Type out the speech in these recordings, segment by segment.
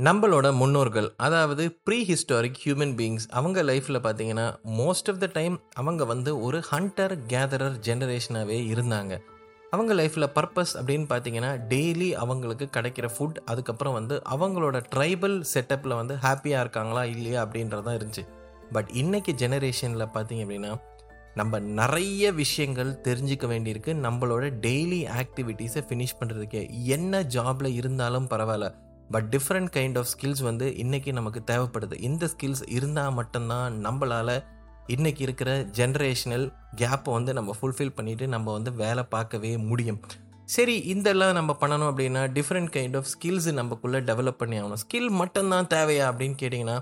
நம்மளோட முன்னோர்கள் அதாவது ப்ரீ ஹிஸ்டாரிக் ஹியூமன் பீயிங்ஸ் அவங்க லைஃப்பில் பார்த்தீங்கன்னா மோஸ்ட் ஆஃப் த டைம் அவங்க வந்து ஒரு ஹண்டர் கேதரர் ஜெனரேஷனாகவே இருந்தாங்க. அவங்க லைஃப்பில் பர்பஸ் அப்படின்னு பார்த்தீங்கன்னா டெய்லி அவங்களுக்கு கிடைக்கிற ஃபுட் அதுக்கப்புறம் வந்து அவங்களோட ட்ரைபல் செட்டப்பில் வந்து ஹாப்பியாக இருக்காங்களா இல்லையா அப்படின்றதான் இருந்துச்சு. பட் இன்னைக்கு ஜெனரேஷனில் பார்த்தீங்க அப்படின்னா நம்ம நிறைய விஷயங்கள் தெரிஞ்சுக்க வேண்டியிருக்கு. நம்மளோட டெய்லி ஆக்டிவிட்டீஸை ஃபினிஷ் பண்ணுறதுக்கே என்ன ஜாபில் இருந்தாலும் பரவாயில்ல. But different kind of skills வந்து இன்றைக்கி நமக்கு தேவைப்படுது. இந்த ஸ்கில்ஸ் இருந்தால் மட்டும்தான் நம்மளால் இன்றைக்கி இருக்கிற ஜென்ரேஷனல் கேப்பை வந்து நம்ம ஃபுல்ஃபில் பண்ணிவிட்டு நம்ம வந்து வேலை பார்க்கவே முடியும். சரி இதெல்லாம் நம்ம பண்ணணும் அப்படின்னா டிஃப்ரெண்ட் கைண்ட் ஆஃப் ஸ்கில்ஸ் நமக்குள்ளே டெவலப் பண்ணி ஆகணும். ஸ்கில் மட்டும்தான் தேவையா அப்படின்னு கேட்டிங்கன்னா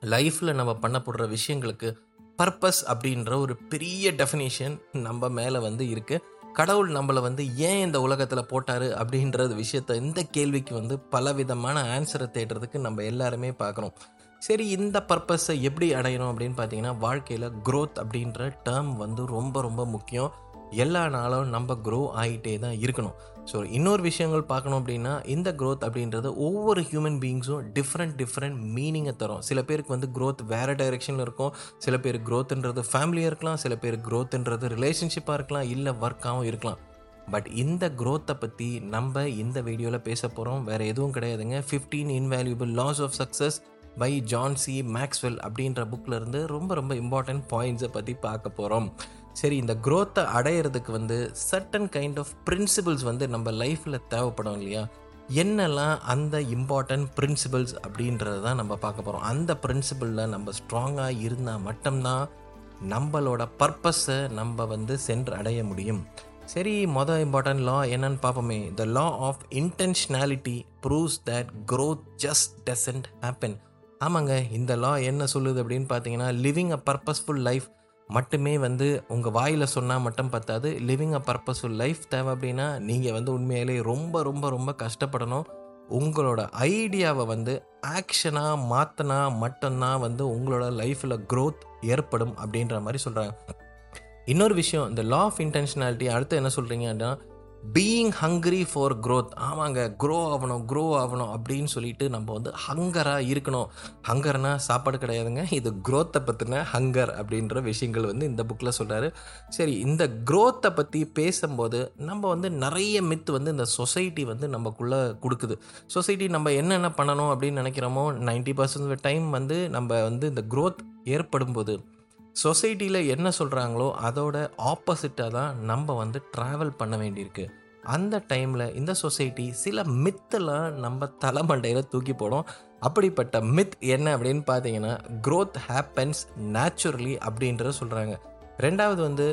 லைஃப்பில் நம்ம பண்ணப்படுற விஷயங்களுக்கு பர்பஸ் அப்படின்ற ஒரு பெரிய டெஃபினேஷன் நம்ம மேலே வந்து இருக்குது கடவுள் நம்மளை வந்து ஏன் இந்த உலகத்தில் போட்டார் அப்படின்றது விஷயத்த இந்த கேள்விக்கு வந்து பலவிதமான ஆன்சரை தேடுறதுக்கு நம்ம எல்லாருமே பார்க்குறோம். சரி இந்த பர்பஸை எப்படி அடையணும் அப்படின்னு பார்த்தீங்கன்னா வாழ்க்கையில் க்ரோத் அப்படின்ற டேர்ம் வந்து ரொம்ப ரொம்ப முக்கியம். எல்லா நாளும் நம்ம க்ரோ ஆகிட்டே தான் இருக்கணும். ஸோ இன்னொரு விஷயங்கள் பார்க்கணும் அப்படின்னா இந்த க்ரோத் அப்படின்றது ஒவ்வொரு ஹியூமன் பீயிங்ஸும் டிஃப்ரெண்ட் டிஃப்ரெண்ட் மீனிங்கை தரும். சில பேருக்கு வந்து க்ரோத் வேறு டைரெக்ஷனில் இருக்கும். சில பேர் க்ரோத்துன்றது ஃபேமிலியாக இருக்கலாம். சில பேர் க்ரோத்துன்றது ரிலேஷன்ஷிப்பாக இருக்கலாம். இல்லை ஒர்க்காகவும் இருக்கலாம். பட் இந்த க்ரோத்தை பற்றி நம்ம இந்த வீடியோவில் பேச போகிறோம் வேறு எதுவும் கிடையாதுங்க. Fifteen invaluable laws of success by John C Maxwell அப்படின்ற புக்கில் இருந்து ரொம்ப ரொம்ப இம்பார்ட்டன்ட் பாயிண்ட்ஸை பற்றி பார்க்க போகிறோம் சரி இந்த க்ரோத்தை அடையிறதுக்கு வந்து சர்டன் கைண்ட் ஆஃப் பிரின்சிபிள்ஸ் வந்து நம்ம லைஃப்பில் தேவைப்படும் இல்லையா? என்னெல்லாம் அந்த இம்பார்ட்டன்ட் பிரின்சிபிள்ஸ் அப்படின்றது தான் நம்ம பார்க்க போகிறோம் அந்த பிரின்சிபிளில் நம்ம ஸ்ட்ராங்காக இருந்தால் மட்டும்தான் நம்மளோட பர்பஸை நம்ம வந்து சென்று அடைய முடியும். சரி மொதல் இம்பார்ட்டன்ட் லா என்னன்னு பார்ப்போமே. The law of intentionality proves that growth just doesn't happen ஆமாங்க இந்த லா என்ன சொல்லுது அப்படின்னு பார்த்தீங்கன்னா லிவிங் அ பர்பஸ்ஃபுல் லைஃப் மட்டுமே வந்து உங்கள் வாயில் சொன்னால் மட்டும் பத்தாது. லிவிங் அ பர்பஸ்ஃபுல் லைஃப் தேவை அப்படின்னா நீங்கள் வந்து உண்மையிலே ரொம்ப ரொம்ப ரொம்ப கஷ்டப்படணும். உங்களோட ஐடியாவை வந்து ஆக்ஷனாக மாற்றினா மட்டும்தான் வந்து உங்களோட லைஃப்பில் க்ரோத் ஏற்படும் அப்படின்ற மாதிரி சொல்கிறாங்க இன்னொரு விஷயம் இந்த லா ஆஃப் இன்டென்ஷனாலிட்டி அடுத்து என்ன சொல்கிறீங்க அப்படின்னா பீயிங் ஹங்கரி ஃபார் க்ரோத் ஆமாங்க க்ரோ ஆகணும் க்ரோ ஆகணும் அப்படின்னு சொல்லிட்டு நம்ம வந்து ஹங்கராக இருக்கணும். ஹங்கர்னா சாப்பாடு கிடையாதுங்க. இது க்ரோத்தை பற்றின ஹங்கர் அப்படின்ற விஷயங்கள் வந்து இந்த புக்கில் சொல்கிறாரு சரி இந்த க்ரோத்தை பற்றி பேசும்போது நம்ம வந்து நிறைய மித் வந்து இந்த சொசைட்டி வந்து நமக்குள்ளே கொடுக்குது. சொசைட்டி நம்ம என்னென்ன பண்ணணும் அப்படின்னு நினைக்கிறோமோ நைன்ட்டி பர்சன்ட் டைம் வந்து நம்ம வந்து இந்த க்ரோத் ஏற்படும் போது சொசைட்டியில் என்ன சொல்கிறாங்களோ அதோட ஆப்போசிட்டாக தான் நம்ம வந்து ட்ராவல் பண்ண வேண்டியிருக்கு. அந்த டைமில் இந்த சொசைட்டி சில மித்தெல்லாம் நம்ம தலைமண்டையில் தூக்கி போடும். அப்படிப்பட்ட மித் என்ன அப்படின்னு பார்த்தீங்கன்னா க்ரோத் ஹேப்பன்ஸ் நேச்சுரலி அப்படின்றத சொல்கிறாங்க ரெண்டாவது வந்து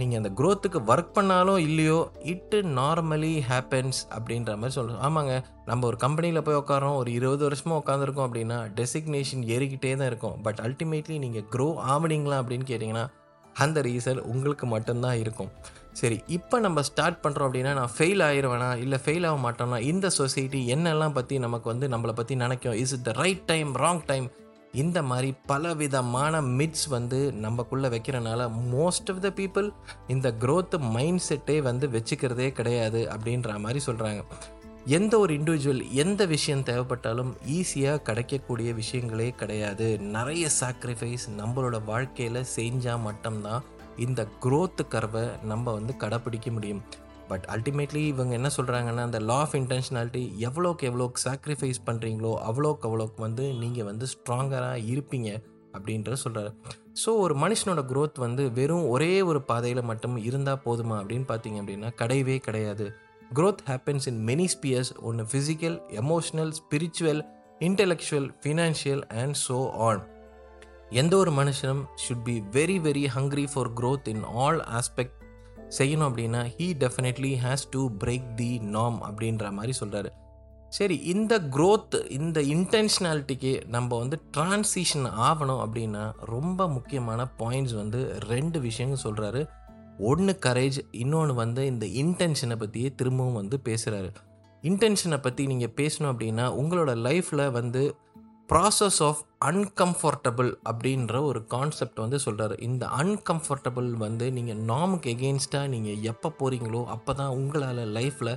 நீங்கள் அந்த க்ரோத்துக்கு ஒர்க் பண்ணாலும் இல்லையோ இட்டு நார்மலி ஹேப்பன்ஸ் அப்படின்ற மாதிரி சொல்கிறோம் ஆமாங்க. நம்ம ஒரு கம்பெனியில் போய் உட்காரோம் ஒரு இருபது வருஷமாக உட்காந்துருக்கோம் அப்படின்னா டெசிக்னேஷன் ஏறிக்கிட்டே தான் இருக்கும். பட் அல்டிமேட்லி நீங்கள் க்ரோ ஆவணிங்களா அப்படின்னு கேட்டிங்கன்னா அந்த ரீசன் உங்களுக்கு மட்டும்தான் இருக்கும். சரி இப்போ நம்ம ஸ்டார்ட் பண்ணுறோம் அப்படின்னா நான் ஃபெயில் ஆயிடுவேனா இல்லை ஃபெயில் ஆக மாட்டோம்னா இந்த சொசைட்டி என்னெல்லாம் பற்றி நமக்கு வந்து நம்மளை பற்றி நினைக்கும்? Is it the right time wrong time இந்த மாதிரி பலவிதமான மிட்ஸ் வந்து நம்மக்குள்ளே வைக்கிறனால மோஸ்ட் ஆஃப் த பீப்புள் இந்த க்ரோத் மைண்ட் செட்டே வந்து வச்சுக்கிறதே கிடையாது அப்படின்ற மாதிரி சொல்கிறாங்க எந்த ஒரு இண்டிவிஜுவல் எந்த விஷயம் தேவைப்பட்டாலும் ஈஸியாக கிடைக்கக்கூடிய விஷயங்களே கிடையாது. நிறைய சாக்ரிஃபைஸ் நம்மளோட வாழ்க்கையில் செஞ்சால் மட்டும்தான் இந்த க்ரோத்து கர்வை நம்ம வந்து கடைப்பிடிக்க முடியும். பட் அல்டிமேட்லி இவங்க என்ன சொல்கிறாங்கன்னா அந்த லா ஆஃப் இன்டென்ஷனாலிட்டி எவ்வளோக்கு எவ்வளோக்கு சாக்ரிஃபைஸ் பண்ணுறீங்களோ அவ்வளோக்கு அவ்வளோக்கு வந்து நீங்கள் வந்து ஸ்ட்ராங்கராக இருப்பீங்க அப்படின்ற சொல்கிறாரு ஸோ ஒரு மனுஷனோட க்ரோத் வந்து வெறும் ஒரே ஒரு பாதையில் மட்டும் இருந்தால் போதுமா அப்படின்னு பார்த்தீங்க அப்படின்னா கிடையவே கிடையாது. Growth happens in many spheres ஒன்று physical emotional spiritual intellectual financial and so on எந்த ஒரு மனுஷனும் should be very very hungry for growth in all aspect செய்யணும் அப்படின்னா he definitely has to break the நாம் அப்படின்ற மாதிரி சொல்கிறாரு சரி இந்த க்ரோத் இந்த இன்டென்ஷனாலிட்டிக்கு நம்ம வந்து டிரான்சிஷன் ஆகணும் அப்படின்னா ரொம்ப முக்கியமான பாயிண்ட்ஸ் வந்து ரெண்டு விஷயங்கள் சொல்கிறாரு ஒன்று கரேஜ் இன்னொன்று வந்து இந்த இன்டென்ஷனை பற்றியே திரும்பவும் வந்து பேசுகிறாரு இன்டென்ஷனை பற்றி நீங்கள் பேசணும் அப்படின்னா உங்களோட லைஃப்பில் வந்து ப்ராசஸ் ஆஃப் அன்கம்ஃபர்டபுள் அப்படின்ற ஒரு கான்செப்ட் வந்து சொல்கிறாரு இந்த அன்கம்ஃபர்டபுள் வந்து நீங்கள் நாமுக்கு எகெயின்ஸ்டாக நீங்கள் எப்போ போகிறீங்களோ அப்போ தான் உங்களால் லைஃப்பில்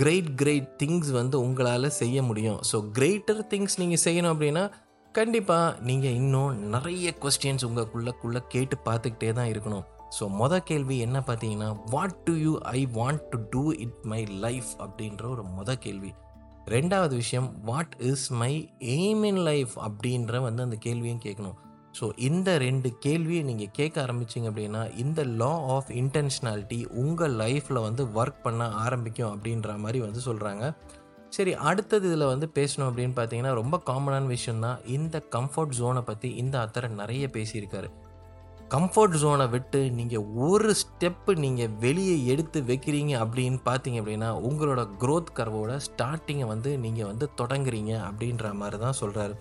கிரேட் கிரேட் திங்ஸ் வந்து உங்களால் செய்ய முடியும். ஸோ கிரேட்டர் திங்ஸ் நீங்கள் செய்யணும் அப்படின்னா கண்டிப்பாக நீங்கள் இன்னும் நிறைய கொஸ்டின்ஸ் உங்களுக்குள்ளக்குள்ளே கேட்டு பார்த்துக்கிட்டே தான் இருக்கணும். ஸோ மொதல் கேள்வி என்ன பார்த்தீங்கன்னா what do you I want to do it my life அப்படின்ற ஒரு மொதல் கேள்வி. ரெண்டாவது விஷயம் what is my aim in life அப்படின்ற வந்து அந்த கேள்வியும் கேட்கணும். ஸோ இந்த ரெண்டு கேள்வியை நீங்கள் கேட்க ஆரம்பிச்சிங்க அப்படின்னா இந்த லா ஆஃப் இன்டென்ஷனாலிட்டி உங்கள் லைஃப்பில் வந்து ஒர்க் பண்ண ஆரம்பிக்கும் அப்படின்ற மாதிரி வந்து சொல்கிறாங்க சரி அடுத்தது இதில் வந்து பேசணும் அப்படின்னு பார்த்தீங்கன்னா ரொம்ப காமனான விஷயம் தான் இந்த கம்ஃபர்ட் ஜோனை பற்றி இந்த அத்தரை நிறைய பேசியிருக்காரு. கம்ஃபர்ட் ஜோனை விட்டு நீங்கள் ஒரு ஸ்டெப்பு நீங்கள் வெளியே எடுத்து வைக்கிறீங்க அப்படின்னு பார்த்தீங்க அப்படின்னா உங்களோட க்ரோத் கர்வோட ஸ்டார்டிங்கை வந்து நீங்கள் வந்து தொடங்குறீங்க அப்படின்ற மாதிரி தான் சொல்கிறாரு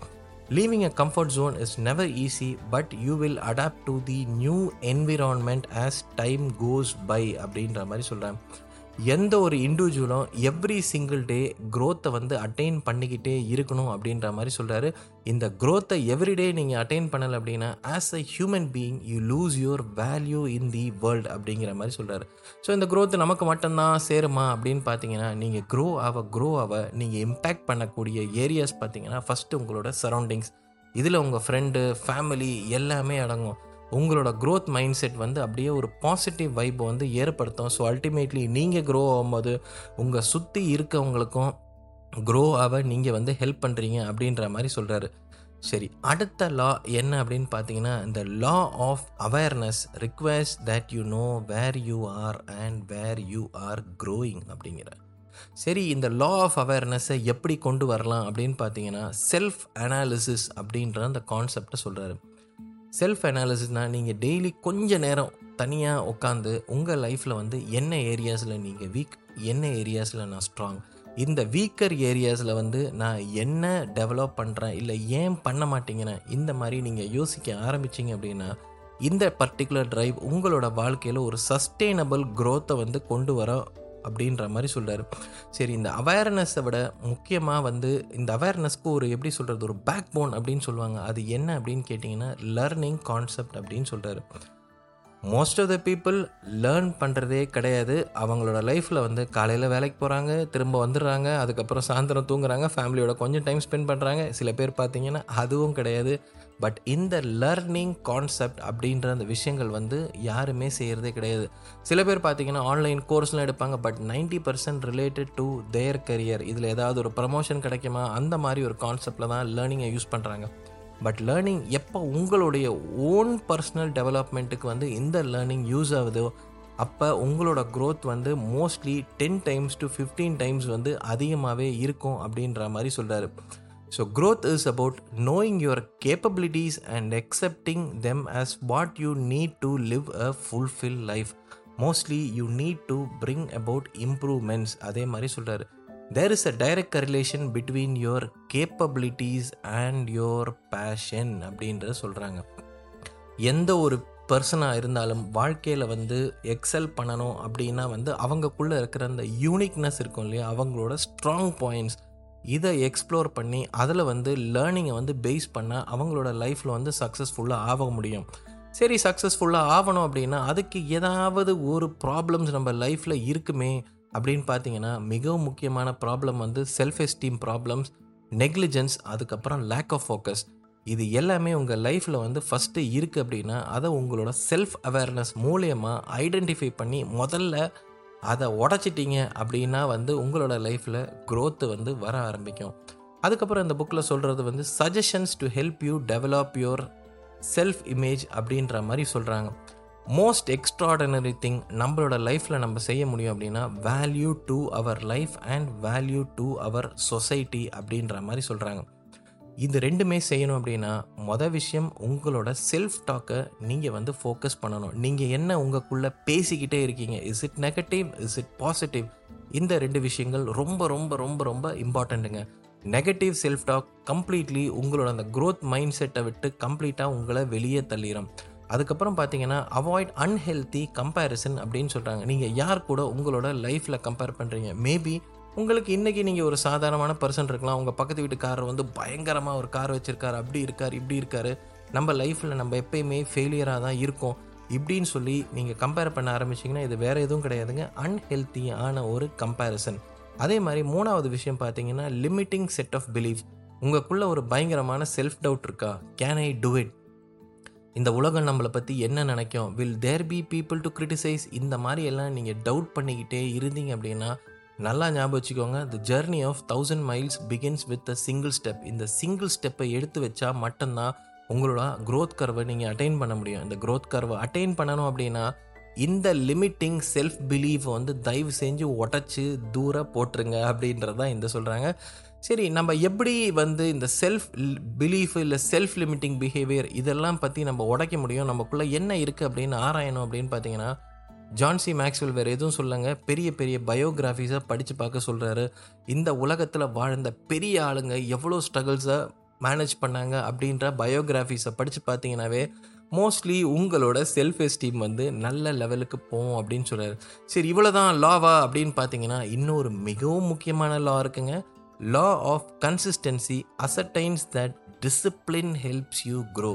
leaving a comfort zone is never easy but you will adapt to the new environment as time goes by அப்படின்ற மாதிரி சொல்கிறேன் எந்த ஒரு இண்டிவிஜுவலும் எவ்ரி சிங்கிள் டே க்ரோத்தை வந்து அட்டைன் பண்ணிக்கிட்டே இருக்கணும் அப்படின்ற மாதிரி சொல்கிறாரு இந்த க்ரோத்தை எவ்ரிடே நீங்கள் அட்டைன் பண்ணலை அப்படின்னா as a human being you lose your value in the world அப்படிங்கிற மாதிரி சொல்கிறாரு ஸோ இந்த க்ரோத் நமக்கு மட்டும்தான் சேருமா அப்படின்னு பார்த்தீங்கன்னா நீங்கள் க்ரோ ஆக க்ரோ ஆக நீங்கள் இம்பேக்ட் பண்ணக்கூடிய ஏரியாஸ் பார்த்தீங்கன்னா ஃபஸ்ட்டு உங்களோட சரௌண்டிங்ஸ் இதில் உங்கள் ஃப்ரெண்டு ஃபேமிலி எல்லாமே அடங்கும். உங்களோட க்ரோத் மைண்ட் செட் வந்து அப்படியே ஒரு பாசிட்டிவ் வைப்பை வந்து ஏற்படுத்தும். ஸோ அல்டிமேட்லி நீங்கள் க்ரோ ஆகும்போது உங்கள் சுற்றி இருக்கவங்களுக்கும் க்ரோ ஆக நீங்கள் வந்து ஹெல்ப் பண்ணுறீங்க அப்படின்ற மாதிரி சொல்கிறாரு சரி அடுத்த லா என்ன அப்படின்னு பார்த்தீங்கன்னா இந்த law of awareness request that you know where you are and where you are growing அப்படிங்கிற சரி இந்த லா ஆஃப் அவேர்னஸை எப்படி கொண்டு வரலாம் அப்படின்னு பார்த்தீங்கன்னா செல்ஃப் அனாலிசிஸ் அப்படின்ற அந்த கான்செப்டை சொல்கிறாரு செல்ஃப் அனாலிசிஸ்னால் நீங்கள் டெய்லி கொஞ்ச நேரம் தனியாக உட்காந்து உங்கள் லைஃப்பில் வந்து என்ன ஏரியாஸில் நீங்கள் வீக் என்ன ஏரியாஸில் நான் ஸ்ட்ராங் இந்த வீக்கர் ஏரியாஸில் வந்து நான் என்ன டெவலப் பண்ணுறேன் இல்லை ஏன் பண்ண மாட்டேங்கிறேன்? இந்த மாதிரி நீங்கள் யோசிக்க ஆரம்பிச்சிங்க அப்படின்னா இந்த பர்டிகுலர் ட்ரைவ் உங்களோட வாழ்க்கையில் ஒரு சஸ்டெயினபிள் க்ரோத்தை வந்து கொண்டு வர அப்படின்ற மாதிரி சொல்கிறாரு சரி இந்த அவேர்னஸை விட முக்கியமாக வந்து இந்த அவேர்னஸ்க்கு ஒரு எப்படி சொல்கிறது ஒரு பேக் போன் அப்படின்னு சொல்லுவாங்க. அது என்ன அப்படின்னு கேட்டிங்கன்னா லேர்னிங் கான்செப்ட் அப்படின்னு சொல்கிறாரு most of the people learn பண்ணுறதே கிடையாது. அவங்களோட லைஃப்பில் வந்து காலையில் வேலைக்கு போகிறாங்க திரும்ப வந்துடுறாங்க அதுக்கப்புறம் சாயந்தரம் தூங்குறாங்க ஃபேமிலியோட கொஞ்சம் டைம் ஸ்பெண்ட் பண்ணுறாங்க சில பேர் பார்த்தீங்கன்னா அதுவும் கிடையாது. பட் இந்த லேர்னிங் கான்செப்ட் அப்படின்ற அந்த விஷயங்கள் வந்து யாருமே செய்கிறதே கிடையாது. சில பேர் பார்த்தீங்கன்னா ஆன்லைன் கோர்ஸ்லாம் எடுப்பாங்க but ninety percent related to their career இதில் ஏதாவது ஒரு ப்ரமோஷன் கிடைக்குமா? அந்த மாதிரி ஒரு கான்செப்டில் தான் லேர்னிங்கை யூஸ் பண்ணுறாங்க பட் லேர்னிங் எப்போ உங்களுடைய ஓன் பர்சனல் டெவலப்மெண்ட்டுக்கு வந்து இந்த லேர்னிங் யூஸ் ஆகுதோ அப்போ உங்களோட க்ரோத் வந்து mostly ten times to fifteen times வந்து அதிகமாகவே இருக்கும் அப்படின்ற மாதிரி சொல்கிறாரு so growth is about knowing your capabilities and accepting them as what you need to live a fulfil life mostly you need to bring about improvements அதே மாதிரி சொல்கிறாரு there is a direct correlation between your capabilities and your passion அப்படின்றத சொல்கிறாங்க எந்த ஒரு பர்சனாக இருந்தாலும் வாழ்க்கையில் வந்து எக்ஸல் பண்ணணும் அப்படின்னா வந்து அவங்கக்குள்ளே இருக்கிற அந்த யூனிக்னஸ் இருக்கும் இல்லையா? அவங்களோட ஸ்ட்ராங் பாயிண்ட்ஸ் இதை எக்ஸ்ப்ளோர் பண்ணி அதில் வந்து லேர்னிங்கை வந்து பேஸ் பண்ண அவங்களோட லைஃப்பில் வந்து சக்ஸஸ்ஃபுல்லாக ஆக முடியும். சரி சக்ஸஸ்ஃபுல்லாக ஆகணும் அப்படின்னா அதுக்கு ஏதாவது ஒரு ப்ராப்ளம்ஸ் நம்ம லைஃப்பில் இருக்குமே அப்படின்னு பார்த்தீங்கன்னா மிகவும் முக்கியமான ப்ராப்ளம் வந்து செல்ஃப் எஸ்டீம் ப்ராப்ளம்ஸ் நெக்லிஜென்ஸ் அதுக்கப்புறம் லேக் ஆஃப் ஃபோக்கஸ் இது எல்லாமே உங்கள் லைஃப்பில் வந்து ஃபஸ்ட்டு இருக்குது அப்படின்னா அதை உங்களோட செல்ஃப் அவேர்னஸ் மூலியமாக ஐடென்டிஃபை பண்ணி முதல்ல அதை உடச்சிட்டிங்க அப்படின்னா வந்து உங்களோட லைஃப்பில் க்ரோத்து வந்து வர ஆரம்பிக்கும். அதுக்கப்புறம் இந்த புக்கில் சொல்கிறது வந்து suggestions to help you develop your self image அப்படின்ற மாதிரி சொல்கிறாங்க மோஸ்ட் எக்ஸ்ட்ராடனரி திங் நம்மளோட லைஃப்பில் நம்ம செய்ய முடியும் அப்படின்னா value to our life and value to our society அப்படின்ற மாதிரி சொல்கிறாங்க இது ரெண்டுமே செய்யணும் அப்படின்னா மொதல் விஷயம் உங்களோட செல்ஃப் டாக்கை நீங்கள் வந்து ஃபோக்கஸ் பண்ணணும். நீங்கள் என்ன உங்களுக்குள்ளே பேசிக்கிட்டே இருக்கீங்க? Is it negative is it positive இந்த ரெண்டு விஷயங்கள் ரொம்ப ரொம்ப ரொம்ப ரொம்ப இம்பார்ட்டண்ட்டுங்க நெகட்டிவ் செல்ஃப் டாக் கம்ப்ளீட்லி உங்களோட அந்த க்ரோத் மைண்ட் செட்டை விட்டு கம்ப்ளீட்டாக உங்களை வெளியே தள்ளிடும் அதுக்கப்புறம் பார்த்தீங்கன்னா அவாய்ட் அன்ஹெல்த்தி கம்பேரிசன் அப்படின்னு சொல்கிறாங்க நீங்கள் யார் கூட உங்களோட லைஃப்பில் கம்பேர் பண்ணுறீங்க மேபி உங்களுக்கு இன்றைக்கி நீங்கள் ஒரு சாதாரணமான பர்சன் இருக்கலாம். உங்கள் பக்கத்து வீட்டுக்காரர் வந்து பயங்கரமாக ஒரு கார் வச்சுருக்காரு. அப்படி இருக்கார் இப்படி இருக்கார். நம்ம லைஃப்பில் நம்ம எப்பயுமே ஃபெயிலியராக தான் இருக்கோம். இப்படின்னு சொல்லி நீங்கள் கம்பேர் பண்ண ஆரம்பிச்சிங்கன்னா இது வேறு எதுவும் கிடையாதுங்க. அன்ஹெல்த்தியான ஒரு கம்பேரிசன் அதே மாதிரி மூணாவது விஷயம் பார்த்தீங்கன்னா லிமிட்டிங் செட் ஆஃப் பிலீஃப் உங்களுக்குள்ள ஒரு பயங்கரமான செல்ஃப் டவுட் இருக்கா? கேன் ஐ டூ இட் இந்த உலகம் நம்மளை பற்றி என்ன நினைக்கும்? Will there be people to criticize இந்த மாதிரி எல்லாம் நீங்கள் டவுட் பண்ணிக்கிட்டே இருந்தீங்க அப்படின்னா நல்லா ஞாபகம் வச்சுக்கோங்க. The journey of thousand miles begins with a single step இந்த சிங்கிள் ஸ்டெப்பை எடுத்து வச்சா மட்டும்தான் உங்களோட க்ரோத் கர்வை நீங்கள் அட்டைன் பண்ண முடியும். இந்த க்ரோத் கர்வை அட்டைன் பண்ணணும் அப்படின்னா இந்த லிமிட்டிங் செல்ஃப் பிலீஃப் வந்து தயவு செஞ்சு உடச்சி தூர போட்டுருங்க அப்படின்றதான் இந்த சொல்கிறாங்க சரி நம்ம எப்படி வந்து இந்த செல்ஃப் பிலீஃப் இல்லை செல்ஃப் லிமிட்டிங் பிஹேவியர் இதெல்லாம் பற்றி நம்ம உடைக்க முடியும்? நமக்குள்ளே என்ன இருக்குது அப்படின்னு ஆராயணும் அப்படின்னு பார்த்தீங்கன்னா ஜான்சி மேக்ஸ்வெல் வேறு எதுவும் சொல்லுங்க பெரிய பெரிய பயோகிராஃபிஸை படித்து பார்க்க சொல்கிறாரு இந்த உலகத்தில் வாழ்ந்த பெரிய ஆளுங்க எவ்வளோ ஸ்ட்ரகிள்ஸை மேனேஜ் பண்ணாங்க அப்படின்ற பயோகிராஃபிஸை படித்து பார்த்தீங்கன்னாவே மோஸ்ட்லி உங்களோட செல்ஃப் எஸ்டீம் வந்து நல்ல லெவலுக்கு போகும் அப்படின்னு சொல்கிறாரு சரி இவ்வளோ தான் லாவா அப்படின்னு பார்த்தீங்கன்னா இன்னொரு மிகவும் முக்கியமான லா இருக்குங்க. Law of consistency ascertains that discipline helps you grow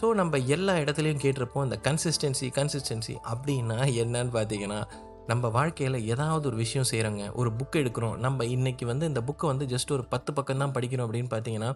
so நம்ம எல்லா இடத்துலையும் கேட்டிருப்போம் இந்த கன்சிஸ்டன்சி கன்சிஸ்டன்சி அப்படின்னா என்னன்னு பார்த்தீங்கன்னா நம்ம வாழ்க்கையில் ஏதாவது ஒரு விஷயம் செய்கிறோங்க ஒரு புக் எடுக்கிறோம். நம்ம இன்றைக்கி வந்து இந்த புக்கை வந்து ஜஸ்ட் ஒரு பத்து பக்கம் தான் படிக்கிறோம் அப்படின்னு பார்த்தீங்கன்னா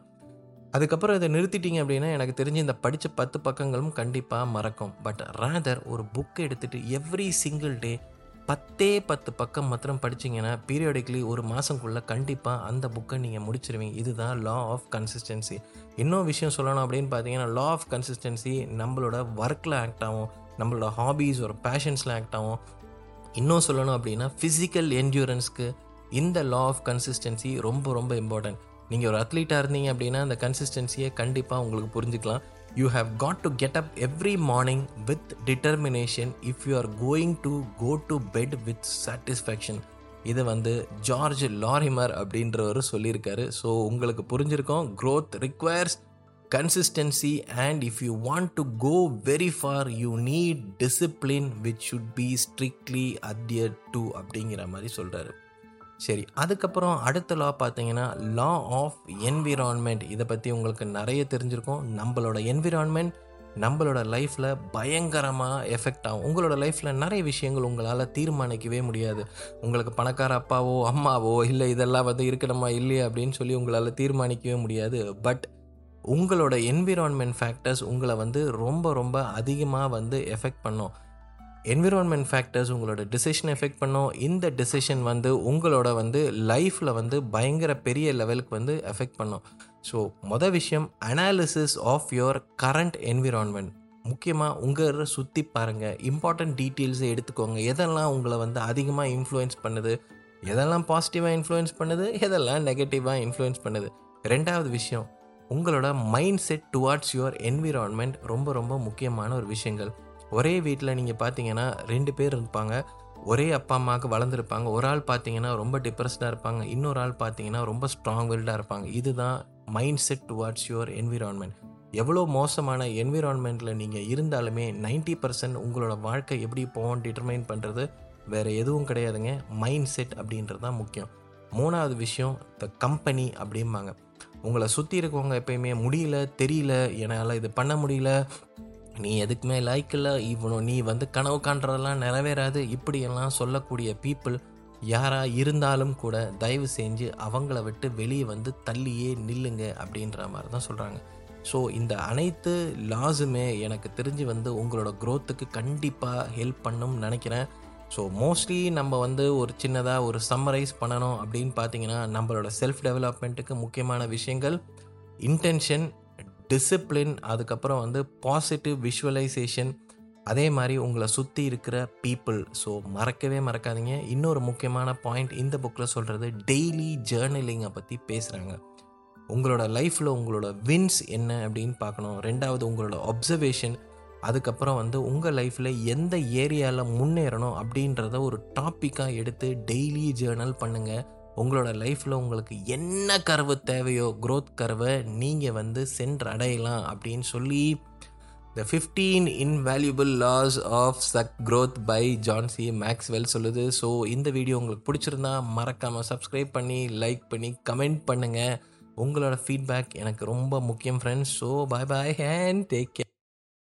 அதுக்கப்புறம் இதை நிறுத்திட்டீங்க அப்படின்னா எனக்கு தெரிஞ்சு இந்த படித்த பத்து பக்கங்களும் கண்டிப்பாக மறக்கும். பட் ரேதர் ஒரு புக்கை எடுத்துகிட்டு எவ்ரி சிங்கிள் டே பத்தே பத்து பக்கம் மாத்திரம் படிச்சிங்கன்னா பீரியடிக்லி ஒரு மாதங்குள்ளே கண்டிப்பாக அந்த புக்கை நீங்கள் முடிச்சிருவீங்க. இதுதான் லா ஆஃப் கன்சிஸ்டன்சி இன்னும் விஷயம் சொல்லணும் அப்படின்னு பார்த்தீங்கன்னா லா ஆஃப் கன்சிஸ்டன்சி நம்மளோட ஒர்க்கில் ஆக்ட் ஆகும். நம்மளோட ஹாபீஸ் ஒரு பேஷன்ஸில் ஆக்ட் ஆகும். இன்னும் சொல்லணும் அப்படின்னா ஃபிசிக்கல் என்ட்யூரன்ஸ்க்கு இந்த லா ஆஃப் கன்சிஸ்டன்சி ரொம்ப ரொம்ப இம்பார்ட்டன்ட் நீங்கள் ஒரு அத்லீட்டாக இருந்தீங்க அப்படின்னா அந்த கன்சிஸ்டன்சியை கண்டிப்பாக உங்களுக்கு புரிஞ்சுக்கலாம். You have got to get up every morning with determination if you are going to go to bed with satisfaction இது வந்து ஜார்ஜ் லாரிமர் அப்படின்றவர் சொல்லியிருக்காரு. ஸோ உங்களுக்கு புரிஞ்சிருக்கோம். Growth requires consistency and if you want to go very far you need discipline which should be strictly adhere to அப்படிங்கிற மாதிரி சொல்கிறாரு சரி அதுக்கப்புறம் அடுத்த லா பார்த்தீங்கன்னா லா ஆஃப் என்விரான்மெண்ட் இதை பற்றி உங்களுக்கு நிறைய தெரிஞ்சிருக்கும். நம்மளோட என்விரான்மெண்ட் நம்மளோட லைஃப்பில் பயங்கரமாக எஃபெக்ட் ஆகும். உங்களோட லைஃப்பில் நிறைய விஷயங்கள் உங்களால் தீர்மானிக்கவே முடியாது. உங்களுக்கு பணக்கார அப்பாவோ அம்மாவோ இல்லை இதெல்லாம் வந்து இருக்கணுமா இல்லையா அப்படின்னு சொல்லி உங்களால் தீர்மானிக்கவே முடியாது. பட் உங்களோட என்விரான்மெண்ட் ஃபேக்டர்ஸ் உங்களை வந்து ரொம்ப ரொம்ப அதிகமாக வந்து எஃபெக்ட் பண்ணும். என்விரான்மெண்ட் ஃபேக்டர்ஸ் உங்களோட டிசிஷன் எஃபெக்ட் பண்ணும். இந்த டிசிஷன் வந்து உங்களோட வந்து லைஃப்பில் வந்து பயங்கர பெரிய லெவலுக்கு வந்து எஃபெக்ட் பண்ணும். ஸோ மொதல் விஷயம் analysis of your current environment முக்கியமாக உங்கள் சுற்றி பாருங்கள் இம்பார்ட்டண்ட் டீட்டெயில்ஸை எடுத்துக்கோங்க. எதெல்லாம் உங்களை வந்து அதிகமாக இன்ஃப்ளூயன்ஸ் பண்ணுது? எதெல்லாம் பாசிட்டிவாக இன்ஃப்ளூயன்ஸ் பண்ணுது? எதெல்லாம் நெகட்டிவாக இன்ஃப்ளூயன்ஸ் பண்ணுது? ரெண்டாவது விஷயம் உங்களோட mind set towards your environment ரொம்ப ரொம்ப முக்கியமான ஒரு விஷயங்கள். ஒரே வீட்டில் நீங்கள் பார்த்தீங்கன்னா ரெண்டு பேர் இருப்பாங்க. ஒரே அப்பா அம்மாவுக்கு வளர்ந்துருப்பாங்க. ஒரு ஆள் பார்த்தீங்கன்னா ரொம்ப டிப்ரெஸ்டாக இருப்பாங்க. இன்னொரு ஆள் பார்த்தீங்கன்னா ரொம்ப ஸ்ட்ராங் வில்டாக இருப்பாங்க. இதுதான் mind set towards your environment எவ்வளோ மோசமான என்விரான்மெண்ட்டில் நீங்கள் இருந்தாலுமே நைன்ட்டி பர்சன்ட் உங்களோட வாழ்க்கை எப்படி போகும் டிட்டர்மைன் பண்ணுறது வேறு எதுவும் கிடையாதுங்க. மைண்ட் செட் அப்படின்றது தான் முக்கியம். மூணாவது விஷயம் த கம்பெனி அப்படிம்பாங்க. உங்களை சுற்றி இருக்கவங்க எப்பயுமே முடியல தெரியல என்னால் இது பண்ண முடியல நீ எதுக்குமே லைக் இல்லை இவனும் நீ வந்து கனவு காண்றதெல்லாம் நிறைவேறாது. இப்படியெல்லாம் சொல்லக்கூடிய பீப்புள் யாராக இருந்தாலும் கூட தயவு செஞ்சு அவங்கள விட்டு வெளியே வந்து தள்ளியே நில்லுங்க அப்படின்ற மாதிரி தான் சொல்கிறாங்க ஸோ இந்த அனைத்து லாஸுமே எனக்கு தெரிஞ்சு வந்து உங்களோட க்ரோத்துக்கு கண்டிப்பாக ஹெல்ப் பண்ணும்னு நினைக்கிறேன். ஸோ மோஸ்ட்லி நம்ம வந்து ஒரு சின்னதாக ஒரு சம்மரைஸ் பண்ணணும் அப்படின்னு பார்த்தீங்கன்னா நம்மளோட செல்ஃப் டெவலப்மெண்ட்டுக்கு முக்கியமான விஷயங்கள் இன்டென்ஷன் டிசிப்ளின் அதுக்கப்புறம் வந்து பாசிட்டிவ் விஷுவலைசேஷன் அதே மாதிரி உங்களை சுற்றி இருக்கிற பீப்புள் ஸோ மறக்கவே மறக்காதீங்க. இன்னொரு முக்கியமான பாயிண்ட் இந்த புக்கில் சொல்கிறது டெய்லி ஜேர்னலிங்கை பற்றி பேசுகிறாங்க உங்களோட லைஃப்பில் உங்களோட வின்ஸ் என்ன அப்படின்னு பார்க்கணும். ரெண்டாவது உங்களோட அப்சர்வேஷன் அதுக்கப்புறம் வந்து உங்கள் லைஃப்பில் எந்த ஏரியாவில் முன்னேறணும் அப்படின்றத ஒரு டாப்பிக்காக எடுத்து டெய்லி ஜேர்னல் பண்ணுங்கள் உங்களோட லைஃப்பில் உங்களுக்கு என்ன கர்வு தேவையோ க்ரோத் கர்வை நீங்கள் வந்து சென்று அடையலாம் அப்படின்னு சொல்லி the fifteen invaluable laws of chuck growth by John C Maxwell சொல்லுது. ஸோ இந்த வீடியோ உங்களுக்கு பிடிச்சிருந்தா மறக்காமல் சப்ஸ்கிரைப் பண்ணி லைக் பண்ணி கமெண்ட் பண்ணுங்கள் உங்களோட ஃபீட்பேக் எனக்கு ரொம்ப முக்கியம் friends so bye bye and take care